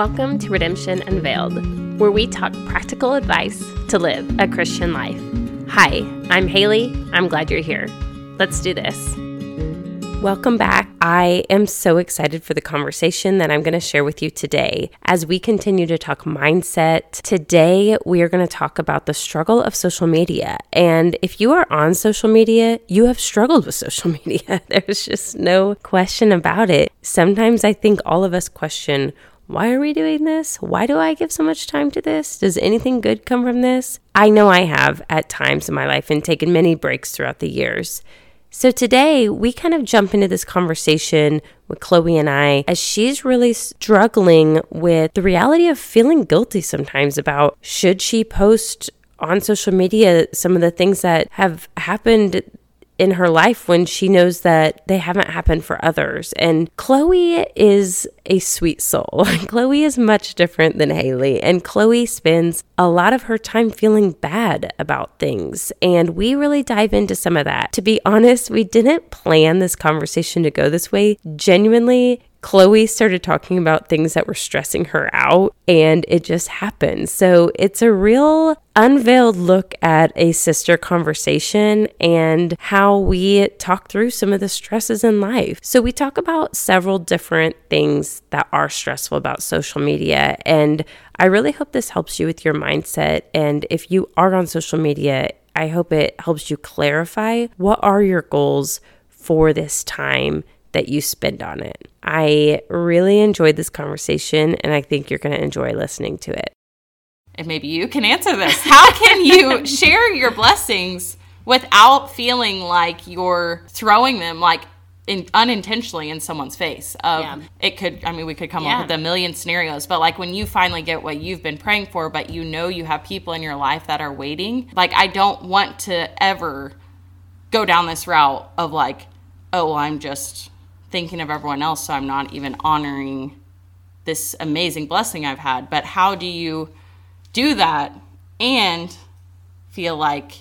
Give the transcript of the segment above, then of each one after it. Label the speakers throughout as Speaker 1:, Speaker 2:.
Speaker 1: Welcome to Redemption Unveiled, where we talk practical advice to live a Christian life. Hi, I'm Haley. I'm glad you're here. Let's do this. Welcome back. I am so excited for the conversation that I'm going to share with you today. As we continue to talk mindset, today we are going to talk about the struggle of social media. And if you are on social media, you have struggled with social media. There's just no question about it. Sometimes I think all of us question why are we doing this? Why do I give so much time to this? Does anything good come from this? I know I have at times in my life and taken many breaks throughout the years. So today we kind of jump into this conversation with Chloe and I as she's really struggling with the reality of feeling guilty sometimes about should she post on social media some of the things that have happened in her life when she knows that they haven't happened for others. And Chloe is a sweet soul. Chloe is much different than Haley, and Chloe spends a lot of her time feeling bad about things. And we really dive into some of that. To be honest, we didn't plan this conversation to go this way. Genuinely, Chloe started talking about things that were stressing her out, and it just happened. So it's a real unveiled look at a sister conversation and how we talk through some of the stresses in life. So we talk about several different things that are stressful about social media, and I really hope this helps you with your mindset. And if you are on social media, I hope it helps you clarify what are your goals for this time that you spend on it. I really enjoyed this conversation and I think you're going to enjoy listening to it.
Speaker 2: And maybe you can answer this. How can you share your blessings without feeling like you're throwing them like in, unintentionally in someone's face of yeah. it could i mean we could come yeah. up with a million scenarios but like when you finally get what you've been praying for but you know you have people in your life that are waiting like i don't want to ever go down this route of like oh well, i'm just thinking of everyone else so I'm not even honoring this amazing blessing I've had. But how do you do that and feel like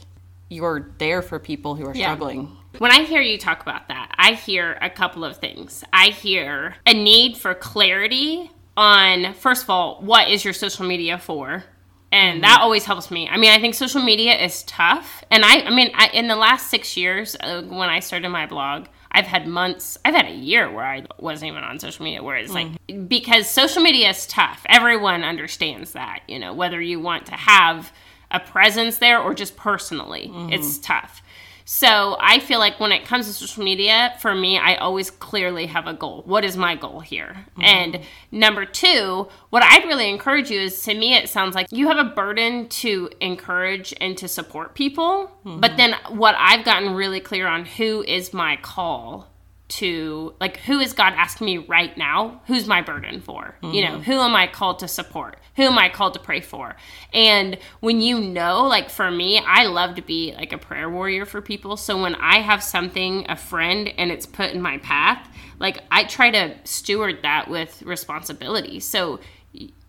Speaker 2: you're there for people who are yeah. struggling?
Speaker 1: When I hear you talk about that, I hear a couple of things. I hear a need for clarity on, first of all, what is your social media for? and mm-hmm. that always helps me. I mean, I think social media is tough, and I, I mean, I, in the last six years uh, when I started my blog, I've had months, I've had a year where I wasn't even on social media, where it's like, mm-hmm. because social media is tough. Everyone understands that, you know, whether you want to have a presence there or just personally, mm-hmm. it's tough. So I feel like when it comes to social media, for me, I always clearly have a goal. What is my goal here? Mm-hmm. And number two, what I'd really encourage you is to me, it sounds like you have a burden to encourage and to support people. Mm-hmm. But then what I've gotten really clear on who is my call to like who is God asking me right now? Who's my burden for? Mm-hmm. You know, mm-hmm. who am I called to support? Who am I called to pray for? And when you know, like for me, I love to be like a prayer warrior for people. So when I have something, a friend, and it's put in my path, like I try to steward that with responsibility. So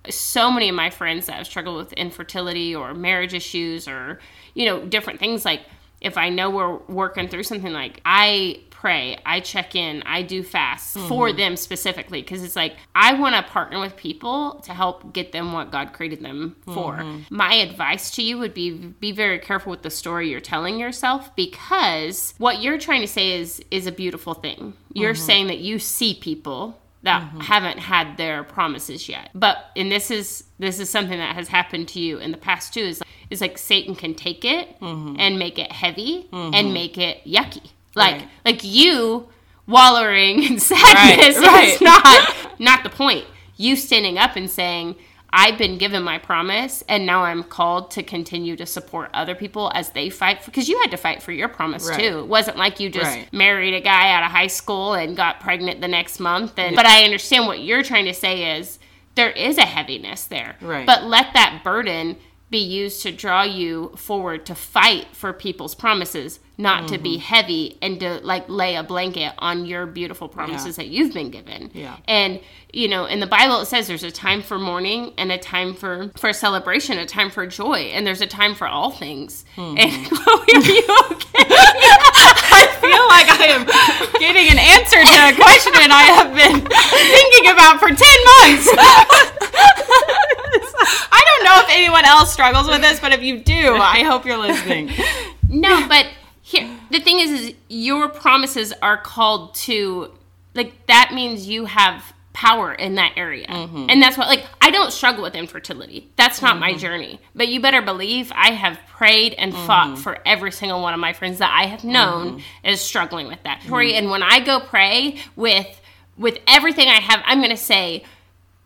Speaker 1: so many of my friends that have struggled with infertility or marriage issues or you know different things like if I know we're working through something like I pray, I check in, I do fast mm-hmm. for them specifically because it's like I want to partner with people to help get them what God created them for. Mm-hmm. My advice to you would be be very careful with the story you're telling yourself because what you're trying to say is is a beautiful thing. You're mm-hmm. saying that you see people that mm-hmm. haven't had their promises yet. But and this is this is something that has happened to you in the past too is is like Satan can take it mm-hmm. and make it heavy and mm-hmm. make it yucky. Like right. like you wallowing in sadness right, right. is not not the point. You standing up and saying, I've been given my promise and now I'm called to continue to support other people as they fight because you had to fight for your promise right. too. It wasn't like you just right. married a guy out of high school and got pregnant the next month and yeah. but I understand what you're trying to say is there is a heaviness there. Right. But let that burden be used to draw you forward to fight for people's promises, not mm-hmm. to be mm-hmm. heavy and to like lay a blanket on your beautiful promises yeah. that you've been given. Yeah. And you know, in the Bible it says there's a time for mourning and a time for for celebration, a time for joy, and there's a time for all things. Mm-hmm. And Chloe, are you okay? I feel like I am getting an answer to a question I have been thinking about for 10 months.
Speaker 2: anyone else struggles with this, but if you do, I hope you're listening.
Speaker 1: no, but here the thing is, is your promises are called to like that means you have power in that area. Mm-hmm. And that's what like I don't struggle with infertility. That's not mm-hmm. my journey. But you better believe I have prayed and mm-hmm. fought for every single one of my friends that I have known mm-hmm. is struggling with that. Tori, mm-hmm. and when I go pray with with everything I have, I'm going to say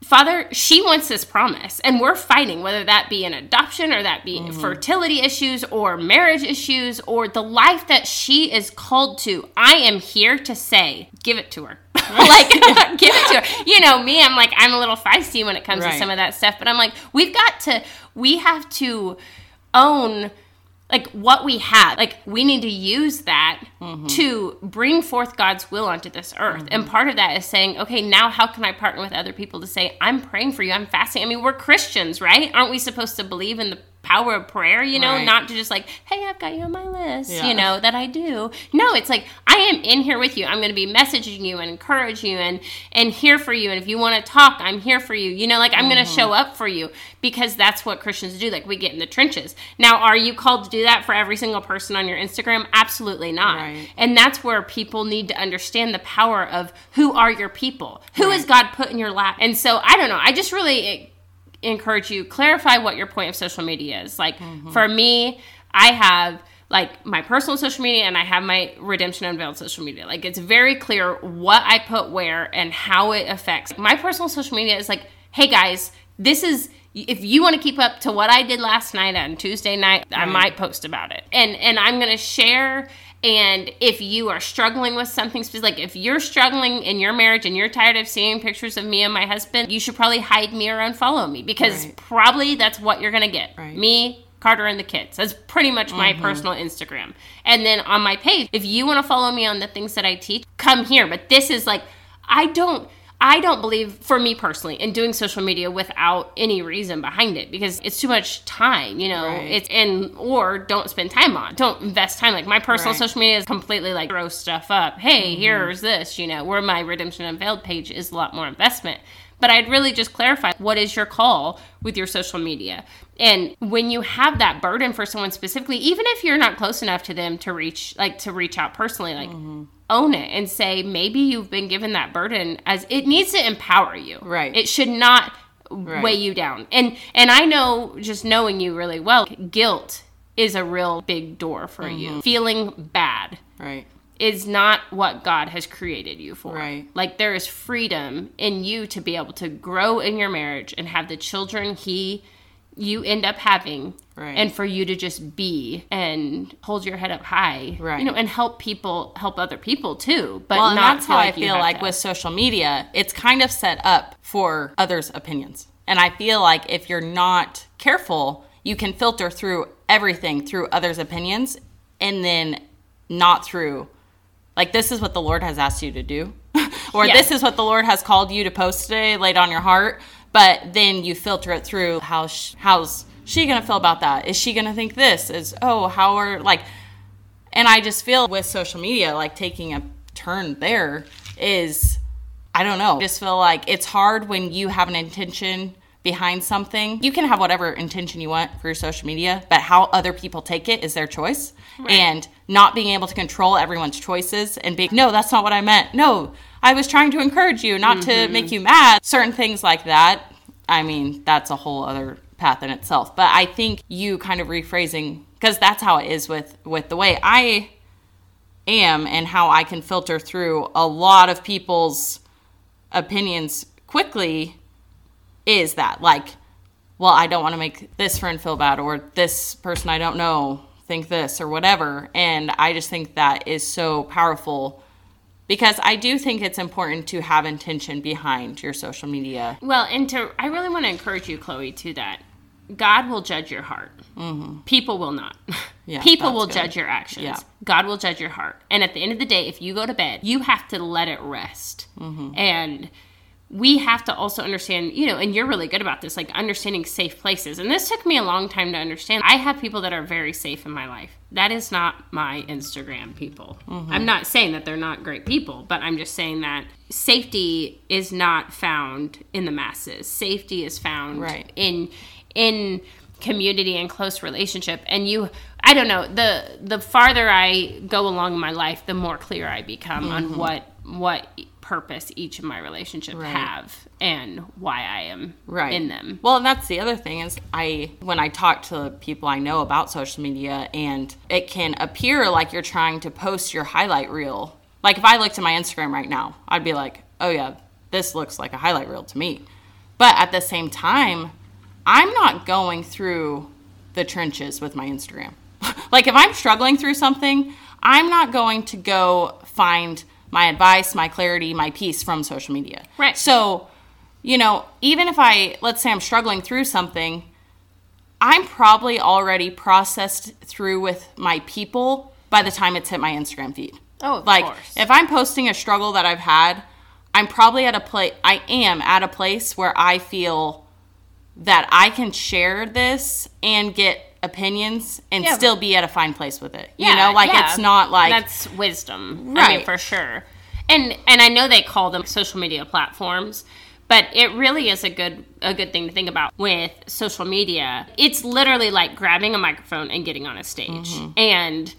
Speaker 1: Father, she wants this promise, and we're fighting, whether that be an adoption or that be mm-hmm. fertility issues or marriage issues or the life that she is called to. I am here to say, give it to her. like, give it to her. You know, me, I'm like, I'm a little feisty when it comes right. to some of that stuff, but I'm like, we've got to, we have to own like what we have like we need to use that mm-hmm. to bring forth god's will onto this earth mm-hmm. and part of that is saying okay now how can i partner with other people to say i'm praying for you i'm fasting i mean we're christians right aren't we supposed to believe in the power of prayer, you know, right. not to just like, hey, I've got you on my list, yeah. you know, that I do. No, it's like I am in here with you. I'm going to be messaging you and encourage you and and here for you. And if you want to talk, I'm here for you. You know, like I'm mm-hmm. going to show up for you because that's what Christians do. Like we get in the trenches. Now, are you called to do that for every single person on your Instagram? Absolutely not. Right. And that's where people need to understand the power of who are your people? Who right. is God put in your lap? And so I don't know. I just really encourage you clarify what your point of social media is. Like mm-hmm. for me, I have like my personal social media and I have my Redemption Unveiled social media. Like it's very clear what I put where and how it affects. My personal social media is like, hey guys, this is if you want to keep up to what I did last night on Tuesday night, right. I might post about it. And and I'm going to share and if you are struggling with something specific, like if you're struggling in your marriage and you're tired of seeing pictures of me and my husband, you should probably hide me or unfollow me because right. probably that's what you're going to get. Right. Me, Carter, and the kids. That's pretty much my mm-hmm. personal Instagram. And then on my page, if you want to follow me on the things that I teach, come here. But this is like, I don't I don't believe, for me personally, in doing social media without any reason behind it because it's too much time, you know. Right. It's and or don't spend time on, don't invest time. Like my personal right. social media is completely like throw stuff up. Hey, mm-hmm. here's this, you know. Where my Redemption Unveiled page is a lot more investment. But I'd really just clarify what is your call with your social media. And when you have that burden for someone specifically, even if you're not close enough to them to reach like to reach out personally, like mm-hmm own it and say maybe you've been given that burden as it needs to empower you.
Speaker 2: Right.
Speaker 1: It should not right. weigh you down. And and I know just knowing you really well, guilt is a real big door for mm-hmm. you. Feeling bad.
Speaker 2: Right.
Speaker 1: Is not what God has created you for.
Speaker 2: Right.
Speaker 1: Like there is freedom in you to be able to grow in your marriage and have the children he you end up having right. and for you to just be and hold your head up high
Speaker 2: right
Speaker 1: you know and help people help other people too but
Speaker 2: well, that's how like i feel like to. with social media it's kind of set up for others opinions and i feel like if you're not careful you can filter through everything through others opinions and then not through like this is what the lord has asked you to do or yes. this is what the lord has called you to post today laid on your heart but then you filter it through how sh- how's she gonna feel about that? Is she gonna think this? Is oh how are like? And I just feel with social media like taking a turn there is I don't know. I just feel like it's hard when you have an intention behind something. You can have whatever intention you want for your social media, but how other people take it is their choice. Right. And not being able to control everyone's choices and being, no, that's not what I meant. No, I was trying to encourage you, not mm-hmm. to make you mad. Certain things like that. I mean, that's a whole other path in itself. But I think you kind of rephrasing because that's how it is with with the way I am and how I can filter through a lot of people's opinions quickly is that like well, I don't want to make this friend feel bad or this person I don't know think this or whatever. And I just think that is so powerful because I do think it's important to have intention behind your social media.
Speaker 1: Well, and to I really want to encourage you, Chloe, to that. God will judge your heart. Mm-hmm. People will not. Yeah, People will good. judge your actions. Yeah. God will judge your heart. And at the end of the day, if you go to bed, you have to let it rest. Mm-hmm. And we have to also understand, you know, and you're really good about this, like understanding safe places. And this took me a long time to understand. I have people that are very safe in my life. That is not my Instagram people. Mm-hmm. I'm not saying that they're not great people, but I'm just saying that safety is not found in the masses. Safety is found
Speaker 2: right.
Speaker 1: in in community and close relationship and you i don't know the the farther i go along in my life the more clear i become mm-hmm. on what what purpose each of my relationships right. have and why I am right. in them.
Speaker 2: Well, and that's the other thing is I when I talk to people I know about social media and it can appear like you're trying to post your highlight reel. Like if I looked at my Instagram right now, I'd be like, "Oh yeah, this looks like a highlight reel to me." But at the same time, I'm not going through the trenches with my Instagram. like if I'm struggling through something, I'm not going to go find my advice, my clarity, my peace from social media.
Speaker 1: Right.
Speaker 2: So, you know, even if I, let's say I'm struggling through something, I'm probably already processed through with my people by the time it's hit my Instagram feed.
Speaker 1: Oh,
Speaker 2: like
Speaker 1: course.
Speaker 2: if I'm posting a struggle that I've had, I'm probably at a place. I am at a place where I feel that I can share this and get opinions and yeah, still be at a fine place with it. Yeah, you know, like yeah. it's not like
Speaker 1: that's wisdom, right? I mean, for sure. And and I know they call them social media platforms, but it really is a good a good thing to think about with social media. It's literally like grabbing a microphone and getting on a stage. Mm-hmm. And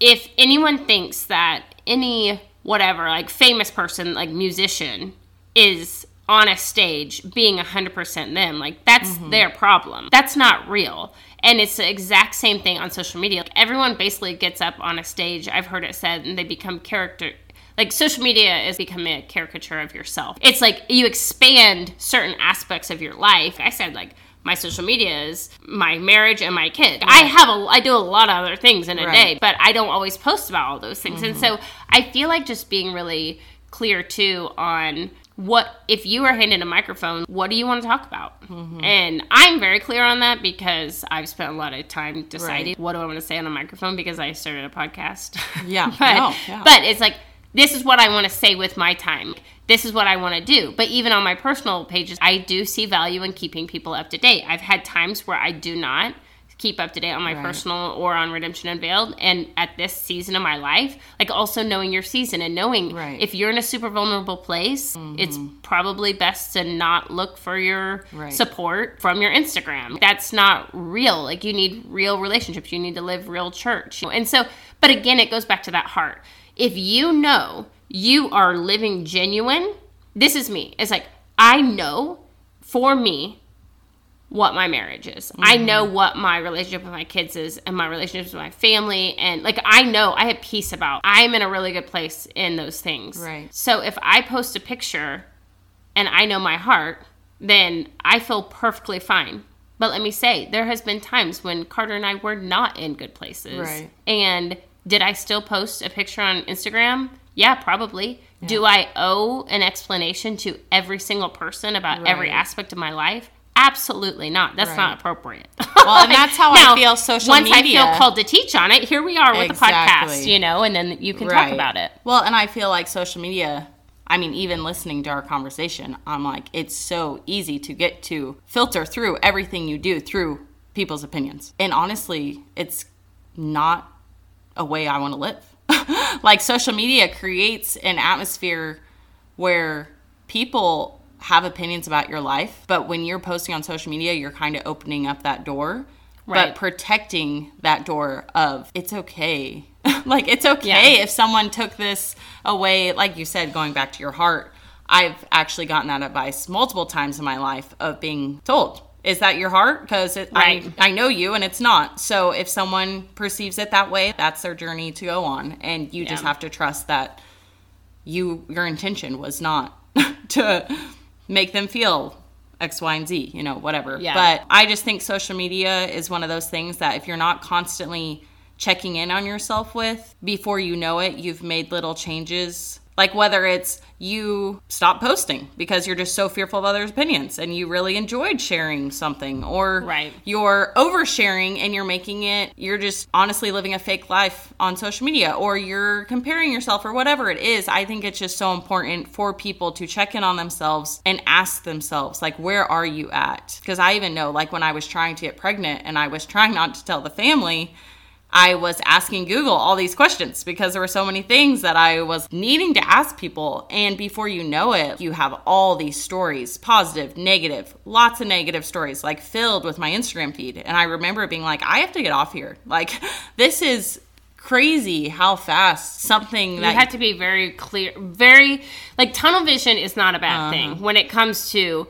Speaker 1: if anyone thinks that any whatever like famous person like musician is on a stage being 100% them like that's mm-hmm. their problem that's not real and it's the exact same thing on social media. Like everyone basically gets up on a stage, I've heard it said, and they become character like social media is becoming a caricature of yourself. It's like you expand certain aspects of your life. I said like my social media is my marriage and my kid. Right. I have a I do a lot of other things in a right. day, but I don't always post about all those things. Mm-hmm. And so I feel like just being really clear too on what if you are handed a microphone what do you want to talk about mm-hmm. and i'm very clear on that because i've spent a lot of time deciding right. what do i want to say on a microphone because i started a podcast
Speaker 2: yeah
Speaker 1: but, no, yeah. but it's like this is what i want to say with my time this is what i want to do but even on my personal pages i do see value in keeping people up to date i've had times where i do not keep up to date on my right. personal or on Redemption Unveiled. And at this season of my life, like also knowing your season and knowing right. if you're in a super vulnerable place, mm-hmm. it's probably best to not look for your right. support from your Instagram. That's not real. Like you need real relationships, you need to live real church. And so, but again, it goes back to that heart. If you know you are living genuine, this is me. It's like, I know for me, what my marriage is. Mm-hmm. I know what my relationship with my kids is and my relationships with my family and like I know I have peace about. I'm in a really good place in those things.
Speaker 2: Right.
Speaker 1: So if I post a picture and I know my heart, then I feel perfectly fine. But let me say, there has been times when Carter and I were not in good places.
Speaker 2: Right.
Speaker 1: And did I still post a picture on Instagram? Yeah, probably. Yeah. Do I owe an explanation to every single person about right. every aspect of my life? Absolutely not. That's right. not appropriate.
Speaker 2: Well, and that's how now, I feel social
Speaker 1: once
Speaker 2: media.
Speaker 1: Once I feel called to teach on it, here we are with exactly. the podcast, you know, and then you can right. talk about it.
Speaker 2: Well, and I feel like social media, I mean, even listening to our conversation, I'm like, it's so easy to get to filter through everything you do through people's opinions. And honestly, it's not a way I want to live. like, social media creates an atmosphere where people have opinions about your life, but when you're posting on social media, you're kind of opening up that door, right. but protecting that door of it's okay. like it's okay yeah. if someone took this away, like you said, going back to your heart. I've actually gotten that advice multiple times in my life of being told, is that your heart? Because right. I, I know you and it's not. So if someone perceives it that way, that's their journey to go on. And you yeah. just have to trust that you your intention was not to make them feel X, Y, and Z, you know, whatever. Yeah. But I just think social media is one of those things that if you're not constantly checking in on yourself with, before you know it, you've made little changes like whether it's you stop posting because you're just so fearful of others' opinions and you really enjoyed sharing something, or
Speaker 1: right.
Speaker 2: you're oversharing and you're making it, you're just honestly living a fake life on social media, or you're comparing yourself, or whatever it is. I think it's just so important for people to check in on themselves and ask themselves, like, where are you at? Because I even know, like, when I was trying to get pregnant and I was trying not to tell the family, I was asking Google all these questions because there were so many things that I was needing to ask people. And before you know it, you have all these stories positive, negative, lots of negative stories, like filled with my Instagram feed. And I remember being like, I have to get off here. Like, this is crazy how fast something that
Speaker 1: you have to be very clear very like tunnel vision is not a bad uh-huh. thing when it comes to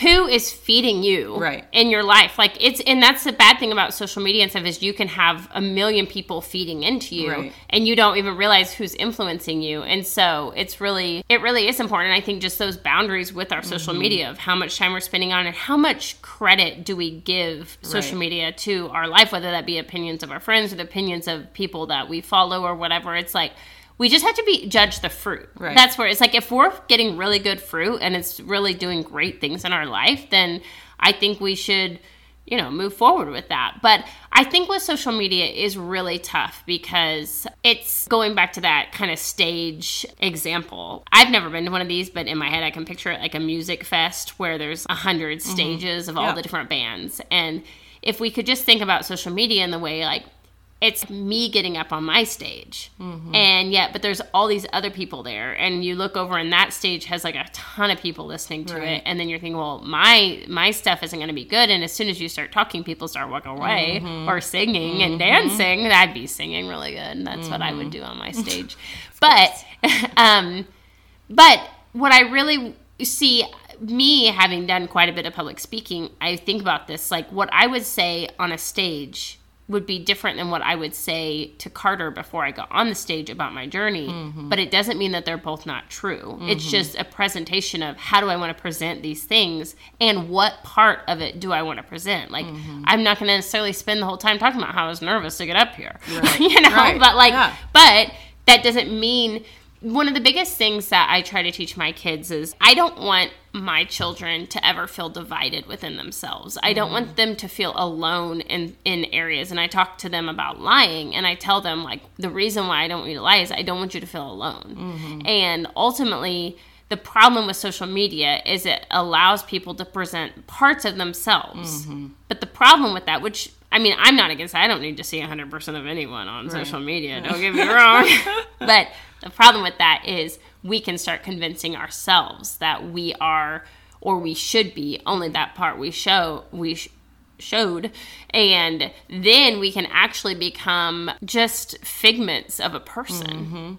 Speaker 1: who is feeding you
Speaker 2: right.
Speaker 1: in your life like it's and that's the bad thing about social media and stuff is you can have a million people feeding into you right. and you don't even realize who's influencing you and so it's really it really is important i think just those boundaries with our mm-hmm. social media of how much time we're spending on it how much credit do we give social right. media to our life whether that be opinions of our friends or the opinions of people that we follow or whatever it's like we just have to be judge the fruit. Right. That's where it's like if we're getting really good fruit and it's really doing great things in our life, then I think we should, you know, move forward with that. But I think with social media is really tough because it's going back to that kind of stage example. I've never been to one of these, but in my head I can picture it like a music fest where there's a hundred mm-hmm. stages of all yeah. the different bands. And if we could just think about social media in the way like it's me getting up on my stage mm-hmm. and yet but there's all these other people there and you look over and that stage has like a ton of people listening to right. it and then you're thinking well my my stuff isn't going to be good and as soon as you start talking people start walking away mm-hmm. or singing mm-hmm. and dancing i'd be singing really good and that's what i would mm-hmm. do on my stage but um but what i really see me having done quite a bit of public speaking i think about this like what i would say on a stage would be different than what I would say to Carter before I got on the stage about my journey. Mm-hmm. But it doesn't mean that they're both not true. Mm-hmm. It's just a presentation of how do I want to present these things and what part of it do I want to present. Like, mm-hmm. I'm not going to necessarily spend the whole time talking about how I was nervous to get up here, right. you know? Right. But like, yeah. but that doesn't mean one of the biggest things that I try to teach my kids is I don't want my children to ever feel divided within themselves. I don't want them to feel alone in in areas and I talk to them about lying and I tell them like the reason why I don't want you to lie is I don't want you to feel alone. Mm-hmm. And ultimately the problem with social media is it allows people to present parts of themselves. Mm-hmm. But the problem with that which I mean, I'm not against that. I don't need to see 100% of anyone on right. social media. Don't get me wrong. but the problem with that is we can start convincing ourselves that we are or we should be only that part we show we sh- showed and then we can actually become just figments of a person. Mm-hmm.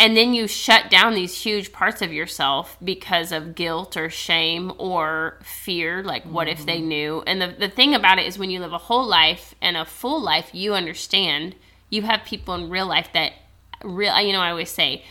Speaker 1: And then you shut down these huge parts of yourself because of guilt or shame or fear. Like, what mm-hmm. if they mm-hmm. knew? And the, the thing about it is, when you live a whole life and a full life, you understand you have people in real life that real you know i always say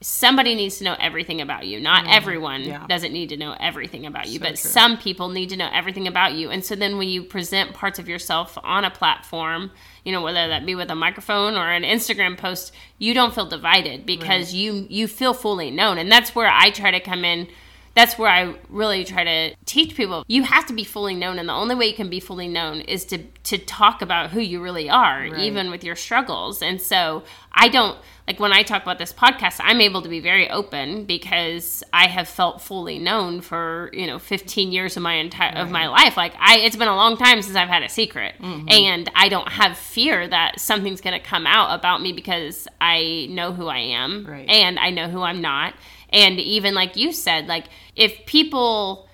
Speaker 1: somebody needs to know everything about you not mm, everyone yeah. doesn't need to know everything about you so but true. some people need to know everything about you and so then when you present parts of yourself on a platform you know whether that be with a microphone or an instagram post you don't feel divided because right. you you feel fully known and that's where i try to come in that's where I really try to teach people. You have to be fully known, and the only way you can be fully known is to to talk about who you really are, right. even with your struggles. And so I don't like when I talk about this podcast, I'm able to be very open because I have felt fully known for you know 15 years of my entire right. of my life. Like I, it's been a long time since I've had a secret, mm-hmm. and I don't have fear that something's going to come out about me because I know who I am, right. and I know who I'm not and even like you said, like if people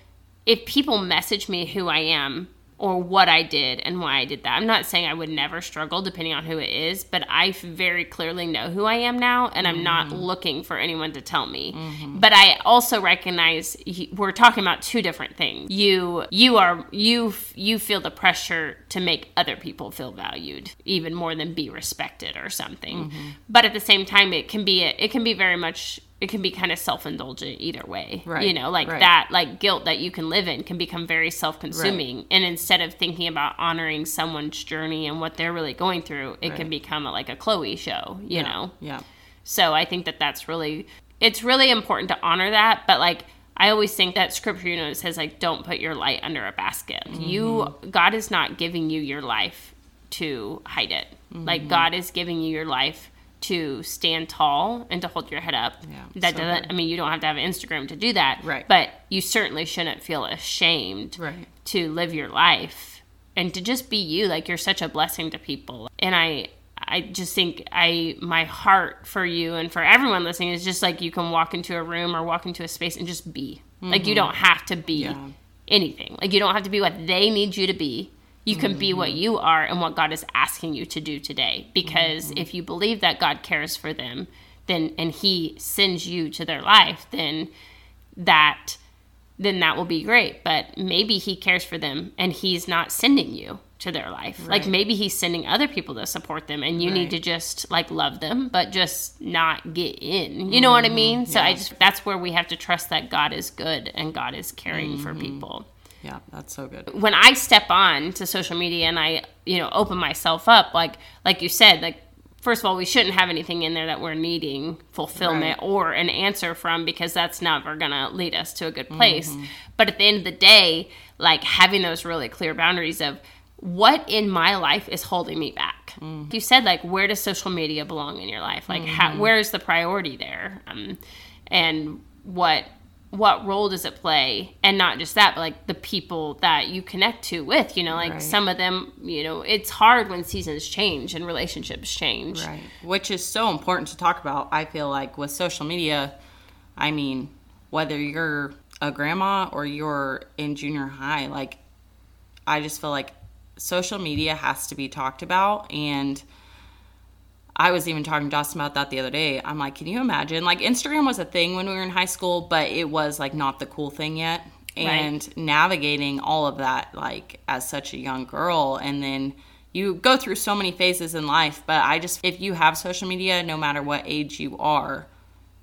Speaker 1: if people message me who I am or what I did and why I did that. I'm not saying I would never struggle depending on who it is, but I very clearly know who I am now and I'm mm-hmm. not looking for anyone to tell me. Mm-hmm. But I also recognize we're talking about two different things. You you are you you feel the pressure to make other people feel valued even more than be respected or something. Mm-hmm. But at the same time it can be it can be very much it can be kind of self-indulgent either way right you know like right. that like guilt that you can live in can become very self-consuming right. and instead of thinking about honoring someone's journey and what they're really going through it can become a, like a chloe show you
Speaker 2: yeah.
Speaker 1: know
Speaker 2: yeah
Speaker 1: so i think that that's really it's really important to honor that but like I always think that scripture, you know, it says like, don't put your light under a basket. Mm-hmm. You, God is not giving you your life to hide it. Mm-hmm. Like God is giving you your life to stand tall and to hold your head up. Yeah, that so doesn't. Good. I mean, you don't have to have Instagram to do that.
Speaker 2: Right.
Speaker 1: But you certainly shouldn't feel ashamed.
Speaker 2: Right.
Speaker 1: To live your life and to just be you. Like you're such a blessing to people. and I I just think I my heart for you and for everyone listening is just like you can walk into a room or walk into a space and just be. Mm-hmm. Like you mm-hmm. don't have to be yeah. anything. Like you don't have to be what they need you to be. You can mm-hmm. be what mm-hmm. you are and what God is asking you to do today. Because mm-hmm. if you believe that God cares for them, then and He sends you to their life, then that then that will be great. But maybe He cares for them and He's not sending you to their life. Right. Like maybe he's sending other people to support them and you right. need to just like love them but just not get in. You know mm-hmm. what I mm-hmm. mean? So I just that's where we have to trust that God is good and God is caring mm-hmm. for people.
Speaker 2: Yeah, that's so good.
Speaker 1: When I step on to social media and I, you know, open myself up like like you said, like first of all, we shouldn't have anything in there that we're needing fulfillment right. or an answer from because that's never going to lead us to a good place. Mm-hmm. But at the end of the day, like having those really clear boundaries of what in my life is holding me back? Mm. You said like where does social media belong in your life? Like mm-hmm. how, where's the priority there? Um, and what what role does it play? And not just that, but like the people that you connect to with, you know, like right. some of them, you know, it's hard when seasons change and relationships change.
Speaker 2: Right. Which is so important to talk about. I feel like with social media, I mean, whether you're a grandma or you're in junior high, like I just feel like social media has to be talked about and I was even talking to Dawson about that the other day. I'm like, can you imagine? Like Instagram was a thing when we were in high school, but it was like not the cool thing yet. And right. navigating all of that like as such a young girl and then you go through so many phases in life, but I just if you have social media, no matter what age you are,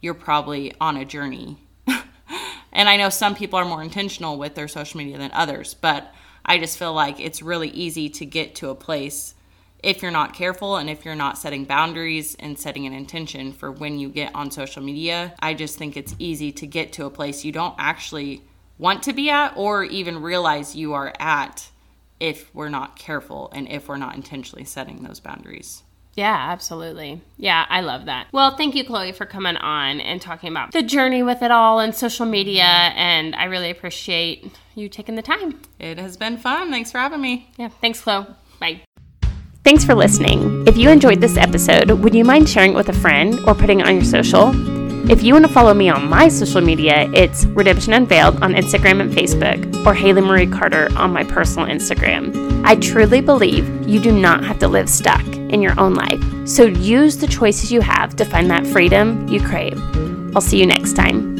Speaker 2: you're probably on a journey. and I know some people are more intentional with their social media than others, but I just feel like it's really easy to get to a place if you're not careful and if you're not setting boundaries and setting an intention for when you get on social media. I just think it's easy to get to a place you don't actually want to be at or even realize you are at if we're not careful and if we're not intentionally setting those boundaries.
Speaker 1: Yeah, absolutely. Yeah, I love that. Well, thank you, Chloe, for coming on and talking about the journey with it all and social media. And I really appreciate you taking the time.
Speaker 2: It has been fun. Thanks for having me.
Speaker 1: Yeah, thanks, Chloe. Bye. Thanks for listening. If you enjoyed this episode, would you mind sharing it with a friend or putting it on your social? If you want to follow me on my social media, it's Redemption Unveiled on Instagram and Facebook, or Haley Marie Carter on my personal Instagram. I truly believe you do not have to live stuck in your own life, so use the choices you have to find that freedom you crave. I'll see you next time.